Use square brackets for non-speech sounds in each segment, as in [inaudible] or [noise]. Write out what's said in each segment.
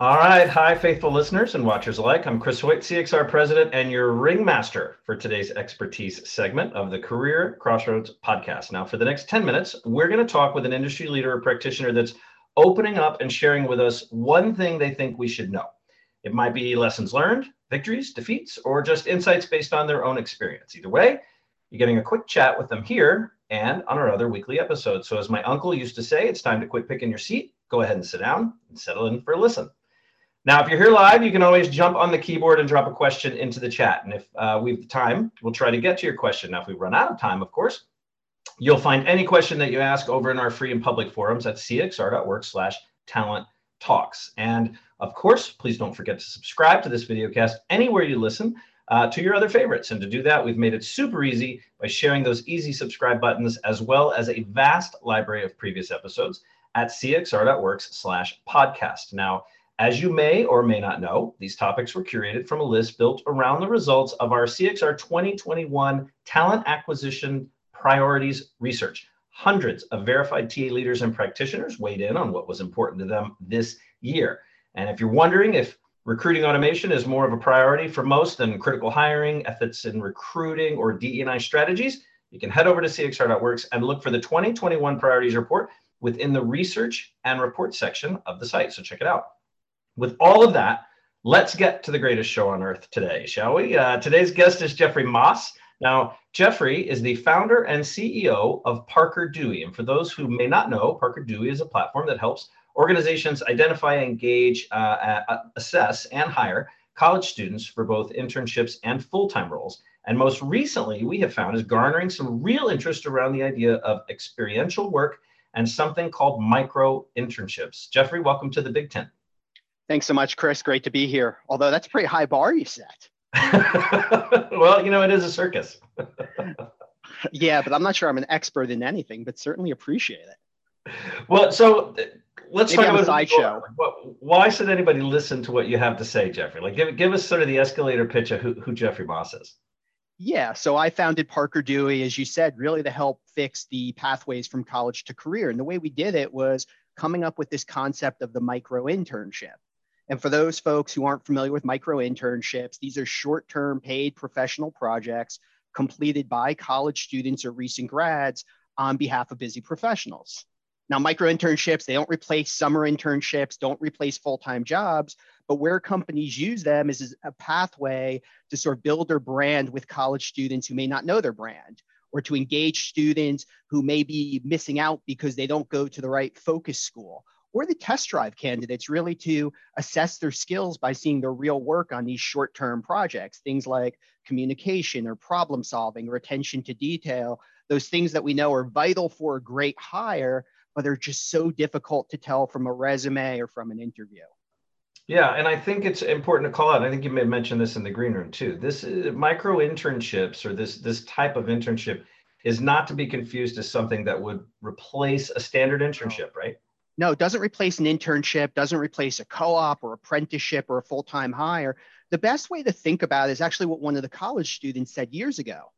All right. Hi, faithful listeners and watchers alike. I'm Chris Hoyt, CXR president and your ringmaster for today's expertise segment of the Career Crossroads podcast. Now, for the next 10 minutes, we're going to talk with an industry leader or practitioner that's opening up and sharing with us one thing they think we should know. It might be lessons learned, victories, defeats, or just insights based on their own experience. Either way, you're getting a quick chat with them here and on our other weekly episodes. So, as my uncle used to say, it's time to quit picking your seat. Go ahead and sit down and settle in for a listen. Now, if you're here live, you can always jump on the keyboard and drop a question into the chat. And if uh, we have the time, we'll try to get to your question. Now, if we run out of time, of course, you'll find any question that you ask over in our free and public forums at cxr.work slash talent talks. And of course, please don't forget to subscribe to this video cast anywhere you listen uh, to your other favorites. And to do that, we've made it super easy by sharing those easy subscribe buttons as well as a vast library of previous episodes at cxr.works slash podcast. Now, as you may or may not know, these topics were curated from a list built around the results of our CXR 2021 Talent Acquisition Priorities Research. Hundreds of verified TA leaders and practitioners weighed in on what was important to them this year. And if you're wondering if recruiting automation is more of a priority for most than critical hiring, ethics in recruiting, or DE&I strategies, you can head over to cxr.works and look for the 2021 priorities report within the research and report section of the site. So check it out with all of that, let's get to the greatest show on earth today, shall we? Uh, today's guest is Jeffrey Moss. Now, Jeffrey is the founder and CEO of Parker Dewey. And for those who may not know, Parker Dewey is a platform that helps organizations identify, engage, uh, assess, and hire college students for both internships and full time roles. And most recently, we have found is garnering some real interest around the idea of experiential work and something called micro internships. Jeffrey, welcome to the Big Tent. Thanks so much, Chris. Great to be here. Although that's a pretty high bar you set. [laughs] [laughs] well, you know, it is a circus. [laughs] yeah, but I'm not sure I'm an expert in anything, but certainly appreciate it. Well, so uh, let's Maybe talk about a sideshow. Why should anybody listen to what you have to say, Jeffrey? Like, give give us sort of the escalator pitch of who, who Jeffrey Moss is. Yeah, so I founded Parker Dewey, as you said, really to help fix the pathways from college to career. And the way we did it was coming up with this concept of the micro internship. And for those folks who aren't familiar with micro internships, these are short term paid professional projects completed by college students or recent grads on behalf of busy professionals. Now, micro internships, they don't replace summer internships, don't replace full time jobs, but where companies use them is, a pathway to sort of build their brand with college students who may not know their brand or to engage students who may be missing out because they don't go to the right focus school or the test drive candidates really to assess their skills by seeing their real work on these short term projects, things like communication or problem solving or attention to detail, those things that we know are vital for a great hire, but they're just so difficult to tell from a resume or from an interview. Yeah, and I think it's important to call out. I think you may have mentioned this in the green room too. This is, micro internships or this this type of internship is not to be confused as something that would replace a standard internship, right? No, it doesn't replace an internship, doesn't replace a co op or apprenticeship or a full time hire. The best way to think about it is actually what one of the college students said years ago.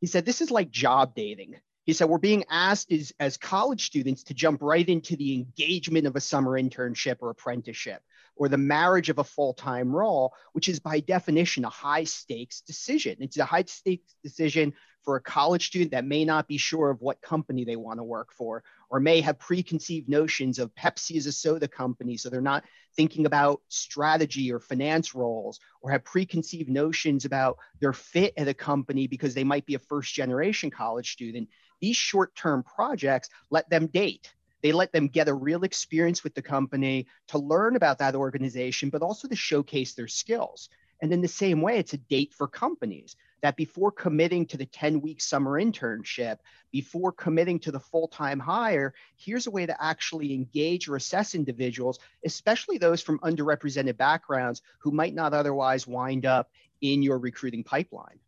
He said, This is like job dating. He said, We're being asked as, as college students to jump right into the engagement of a summer internship or apprenticeship or the marriage of a full time role, which is by definition a high stakes decision. It's a high stakes decision for a college student that may not be sure of what company they want to work for, or may have preconceived notions of Pepsi as a soda company. So they're not thinking about strategy or finance roles, or have preconceived notions about their fit at a company because they might be a first generation college student. These short term projects let them date they let them get a real experience with the company to learn about that organization, but also to showcase their skills. And in the same way, it's a date for companies that before committing to the 10 week summer internship, before committing to the full time hire, here's a way to actually engage or assess individuals, especially those from underrepresented backgrounds who might not otherwise wind up in your recruiting pipeline.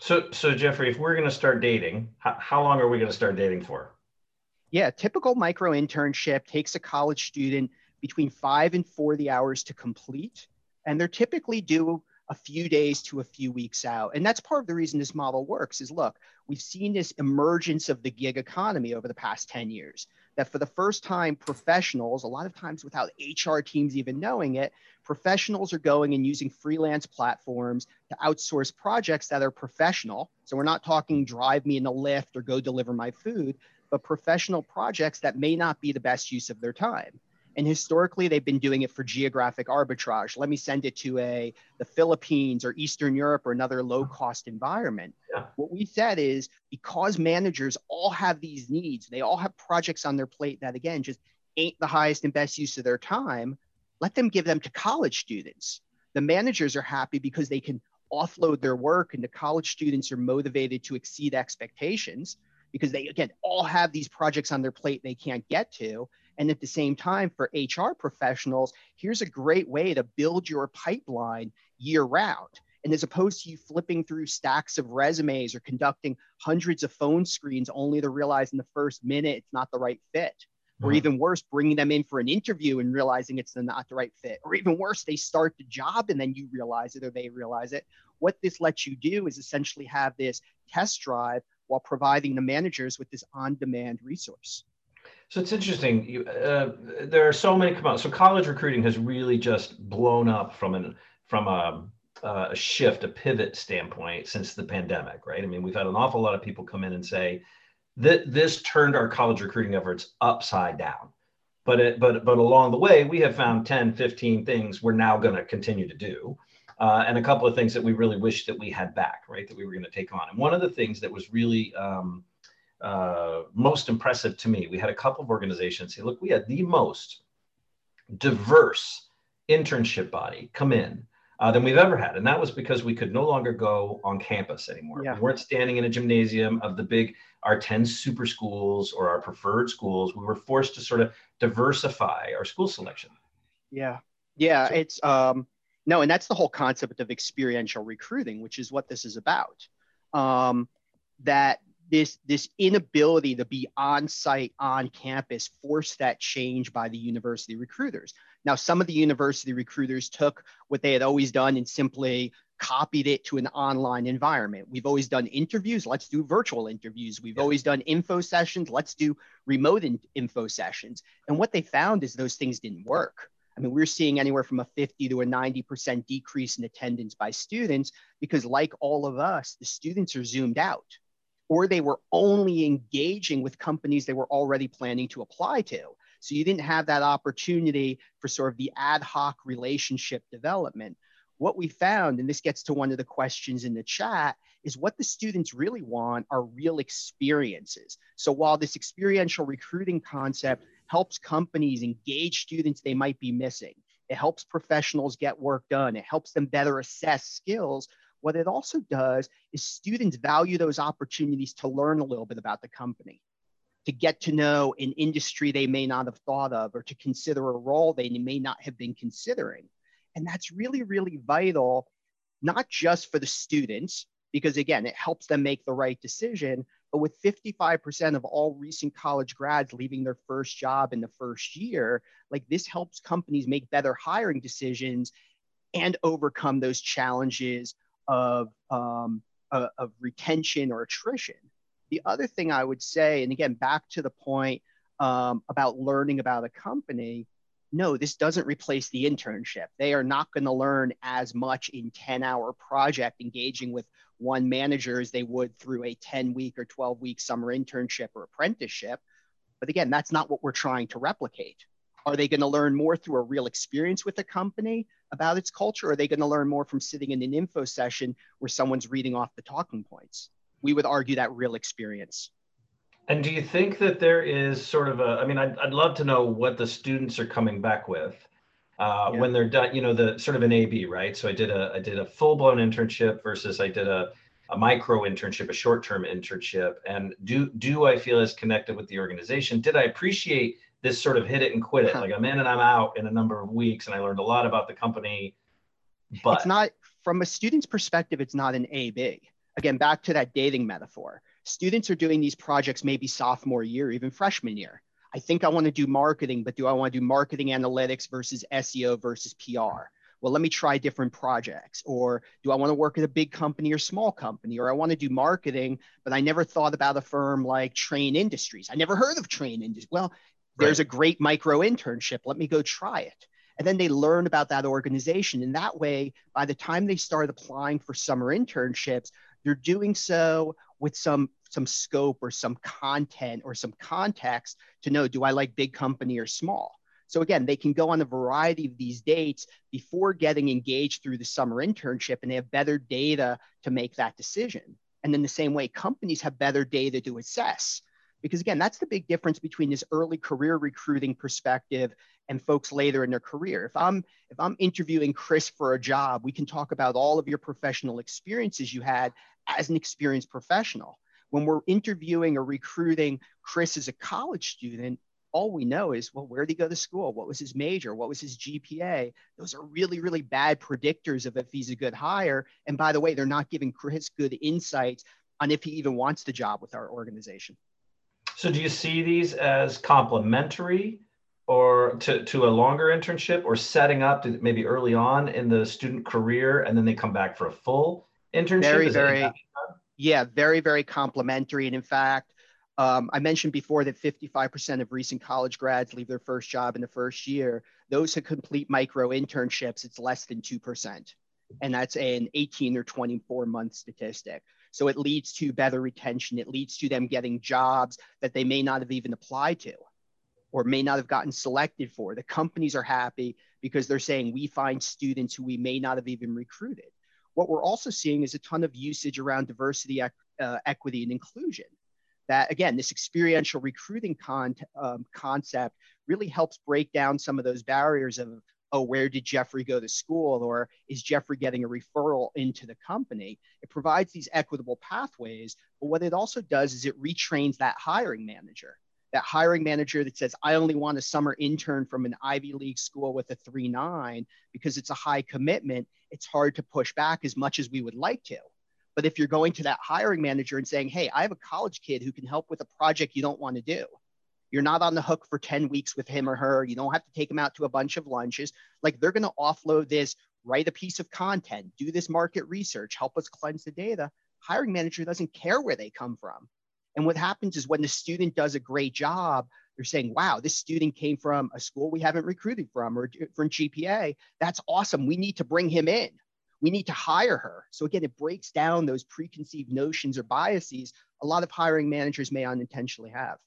So, so Jeffrey, if we're going to start dating, how, how long are we going to start dating for? Yeah, typical micro internship takes a college student between five and 40 hours to complete. And they're typically due a few days to a few weeks out. And that's part of the reason this model works is look, we've seen this emergence of the gig economy over the past 10 years. That for the first time, professionals, a lot of times without HR teams even knowing it, professionals are going and using freelance platforms to outsource projects that are professional. So we're not talking drive me in a Lyft or go deliver my food, but professional projects that may not be the best use of their time. And historically, they've been doing it for geographic arbitrage. Let me send it to a the Philippines or Eastern Europe or another low cost environment. Yeah. What we said is because managers all have these needs, they all have projects on their plate that again just ain't the highest and best use of their time. Let them give them to college students. The managers are happy because they can offload their work, and the college students are motivated to exceed expectations because they again all have these projects on their plate they can't get to and at the same time, for HR professionals, here's a great way to build your pipeline year round. And as opposed to you flipping through stacks of resumes or conducting hundreds of phone screens only to realize in the first minute it's not the right fit. Or mm-hmm. even worse, bringing them in for an interview and realizing it's not the right fit. Or even worse, they start the job and then you realize it or they realize it. What this lets you do is essentially have this test drive while providing the managers with this on demand resource. So it's interesting. You, uh, there are so many come out. So college recruiting has really just blown up from an from a, uh, a shift, a pivot standpoint since the pandemic, right? I mean, we've had an awful lot of people come in and say that this turned our college recruiting efforts upside down. But it, but but along the way, we have found 10, 15 things we're now going to continue to do. Uh, and a couple of things that we really wish that we had back, right? That we were going to take on. And one of the things that was really um, uh, most impressive to me. We had a couple of organizations say, look, we had the most diverse internship body come in uh, than we've ever had. And that was because we could no longer go on campus anymore. Yeah. We weren't standing in a gymnasium of the big, our 10 super schools or our preferred schools. We were forced to sort of diversify our school selection. Yeah. Yeah. So, it's, um, no, and that's the whole concept of experiential recruiting, which is what this is about. Um, that this this inability to be on site on campus forced that change by the university recruiters. Now some of the university recruiters took what they had always done and simply copied it to an online environment. We've always done interviews. Let's do virtual interviews. We've yeah. always done info sessions. Let's do remote in, info sessions. And what they found is those things didn't work. I mean, we're seeing anywhere from a 50 to a 90% decrease in attendance by students because, like all of us, the students are zoomed out or they were only engaging with companies they were already planning to apply to. So you didn't have that opportunity for sort of the ad hoc relationship development. What we found, and this gets to one of the questions in the chat, is what the students really want are real experiences. So while this experiential recruiting concept helps companies engage students they might be missing, it helps professionals get work done, it helps them better assess skills. What it also does is students value those opportunities to learn a little bit about the company, to get to know an industry they may not have thought of, or to consider a role they may not have been considering. And that's really, really vital, not just for the students, because again, it helps them make the right decision. But with 55% of all recent college grads leaving their first job in the first year, like this helps companies make better hiring decisions and overcome those challenges of, um, of retention or attrition. The other thing I would say, and again, back to the point um, about learning about a company, no, this doesn't replace the internship. They are not going to learn as much in 10 hour project engaging with one manager as they would through a 10 week or 12 week summer internship or apprenticeship. But again, that's not what we're trying to replicate. Are they going to learn more through a real experience with a company about its culture? Or are they going to learn more from sitting in an info session where someone's reading off the talking points? We would argue that real experience. And do you think that there is sort of a, I mean, I'd, I'd love to know what the students are coming back with uh, yeah. when they're done, you know, the sort of an AB, right? So I did a, I did a full blown internship versus I did a, a micro internship, a short term internship. And do, do I feel as connected with the organization? Did I appreciate this sort of hit it and quit it. Uh-huh. Like I'm in and I'm out in a number of weeks, and I learned a lot about the company. But it's not from a student's perspective, it's not an A B. Again, back to that dating metaphor. Students are doing these projects maybe sophomore year, even freshman year. I think I want to do marketing, but do I want to do marketing analytics versus SEO versus PR? Well, let me try different projects. Or do I want to work at a big company or small company? Or I want to do marketing, but I never thought about a firm like Train Industries. I never heard of Train Industries. Well, there's a great micro internship. Let me go try it. And then they learn about that organization. And that way, by the time they start applying for summer internships, they're doing so with some some scope or some content or some context to know do I like big company or small? So again, they can go on a variety of these dates before getting engaged through the summer internship and they have better data to make that decision. And in the same way, companies have better data to assess because again that's the big difference between this early career recruiting perspective and folks later in their career. If i'm if i'm interviewing chris for a job we can talk about all of your professional experiences you had as an experienced professional. When we're interviewing or recruiting chris as a college student all we know is well where did he go to school? What was his major? What was his gpa those are really really bad predictors of if he's a good hire. And by the way they're not giving chris good insights on if he even wants the job with our organization so do you see these as complementary or to, to a longer internship or setting up to maybe early on in the student career and then they come back for a full internship? Very, very, yeah, very, very complementary. And in fact, um, I mentioned before that 55% of recent college grads leave their first job in the first year. Those who complete micro internships, it's less than 2%. And that's an 18 or 24 month statistic. So it leads to better retention. It leads to them getting jobs that they may not have even applied to or may not have gotten selected for. The companies are happy because they're saying we find students who we may not have even recruited. What we're also seeing is a ton of usage around diversity, uh, equity, and inclusion. That again, this experiential recruiting con- um, concept really helps break down some of those barriers of oh, where did Jeffrey go to school? Or is Jeffrey getting a referral into the company? It provides these equitable pathways. But what it also does is it retrains that hiring manager. That hiring manager that says, I only want a summer intern from an Ivy League school with a 3 9 because it's a high commitment, it's hard to push back as much as we would like to. But if you're going to that hiring manager and saying, Hey, I have a college kid who can help with a project you don't want to do, you're not on the hook for 10 weeks with him or her. You don't have to take them out to a bunch of lunches. Like they're going to offload this, write a piece of content, do this market research, help us cleanse the data. Hiring manager doesn't care where they come from. And what happens is when the student does a great job, they're saying, wow, this student came from a school we haven't recruited from or from GPA. That's awesome. We need to bring him in. We need to hire her. So again, it breaks down those preconceived notions or biases a lot of hiring managers may unintentionally have.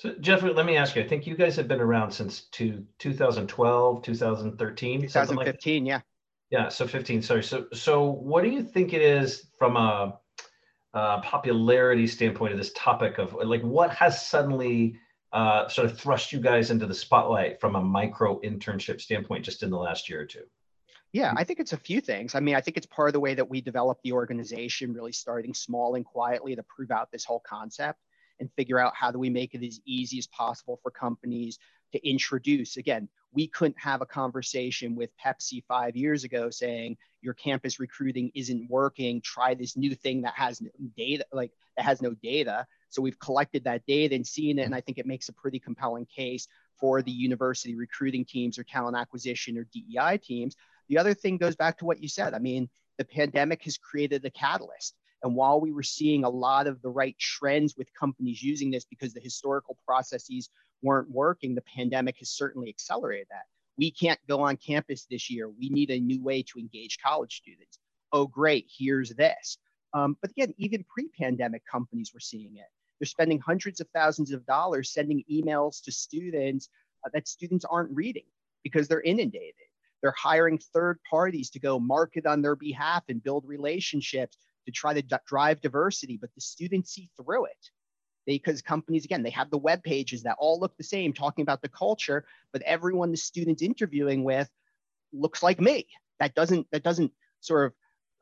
So, Jeffrey, let me ask you. I think you guys have been around since two, 2012, 2013. 2015, like yeah. Yeah, so 15. Sorry. So, so what do you think it is from a, a popularity standpoint of this topic of like what has suddenly uh, sort of thrust you guys into the spotlight from a micro internship standpoint just in the last year or two? Yeah, I think it's a few things. I mean, I think it's part of the way that we developed the organization, really starting small and quietly to prove out this whole concept and figure out how do we make it as easy as possible for companies to introduce. Again, we couldn't have a conversation with Pepsi five years ago saying your campus recruiting isn't working. Try this new thing that has no data, like that has no data. So we've collected that data and seen it, and I think it makes a pretty compelling case for the university recruiting teams or talent acquisition or DEI teams. The other thing goes back to what you said. I mean, the pandemic has created a catalyst. And while we were seeing a lot of the right trends with companies using this because the historical processes weren't working, the pandemic has certainly accelerated that. We can't go on campus this year. We need a new way to engage college students. Oh, great, here's this. Um, but again, even pre pandemic companies were seeing it. They're spending hundreds of thousands of dollars sending emails to students uh, that students aren't reading because they're inundated. They're hiring third parties to go market on their behalf and build relationships to try to d- drive diversity, but the students see through it. Because companies, again, they have the web pages that all look the same, talking about the culture, but everyone the student's interviewing with looks like me. That doesn't that doesn't sort of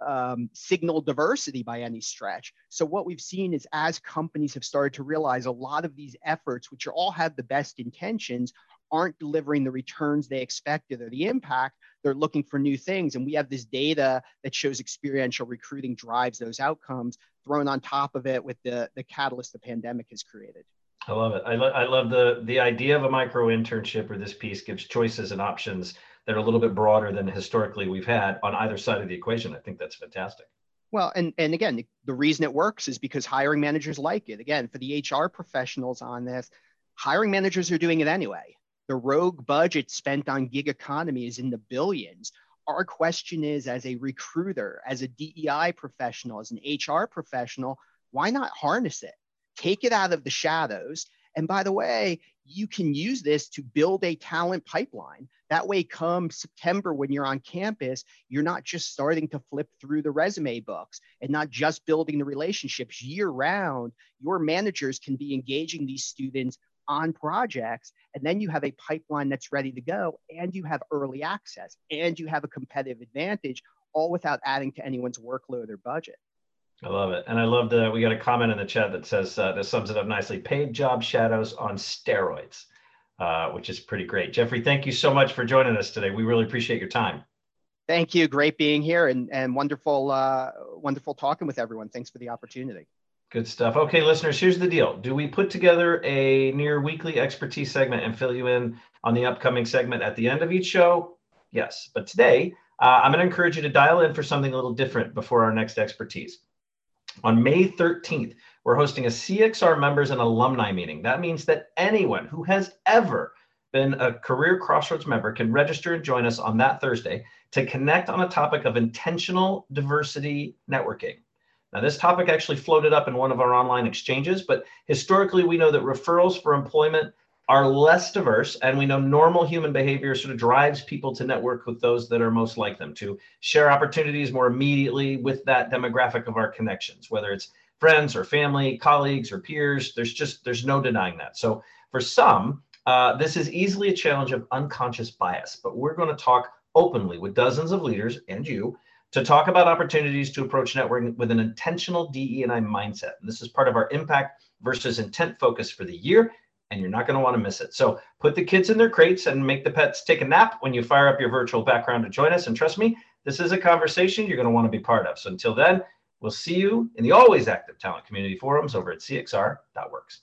um, signal diversity by any stretch. So what we've seen is as companies have started to realize a lot of these efforts, which all have the best intentions, aren't delivering the returns they expected or the impact, they're looking for new things. And we have this data that shows experiential recruiting drives those outcomes thrown on top of it with the, the catalyst the pandemic has created. I love it. I, lo- I love the the idea of a micro internship or this piece gives choices and options that are a little bit broader than historically we've had on either side of the equation. I think that's fantastic. Well, and, and again, the, the reason it works is because hiring managers like it. Again, for the HR professionals on this, hiring managers are doing it anyway. The rogue budget spent on gig economy is in the billions. Our question is as a recruiter, as a DEI professional, as an HR professional, why not harness it? Take it out of the shadows. And by the way, you can use this to build a talent pipeline. That way, come September, when you're on campus, you're not just starting to flip through the resume books and not just building the relationships year round. Your managers can be engaging these students on projects, and then you have a pipeline that's ready to go, and you have early access, and you have a competitive advantage, all without adding to anyone's workload or budget. I love it. And I love the, we got a comment in the chat that says, uh, that sums it up nicely paid job shadows on steroids, uh, which is pretty great. Jeffrey, thank you so much for joining us today. We really appreciate your time. Thank you. Great being here and, and wonderful, uh, wonderful talking with everyone. Thanks for the opportunity. Good stuff. Okay, listeners, here's the deal. Do we put together a near weekly expertise segment and fill you in on the upcoming segment at the end of each show? Yes. But today, uh, I'm going to encourage you to dial in for something a little different before our next expertise. On May 13th, we're hosting a CXR members and alumni meeting. That means that anyone who has ever been a Career Crossroads member can register and join us on that Thursday to connect on a topic of intentional diversity networking. Now, this topic actually floated up in one of our online exchanges, but historically, we know that referrals for employment are less diverse, and we know normal human behavior sort of drives people to network with those that are most like them, to share opportunities more immediately with that demographic of our connections, whether it's friends or family, colleagues or peers. There's just there's no denying that. So for some, uh, this is easily a challenge of unconscious bias, but we're going to talk openly with dozens of leaders and you to talk about opportunities to approach networking with an intentional DE&I mindset. And this is part of our impact versus intent focus for the year and you're not going to want to miss it. So put the kids in their crates and make the pets take a nap when you fire up your virtual background to join us. And trust me, this is a conversation you're going to want to be part of. So until then, we'll see you in the always active talent community forums over at cxr.works.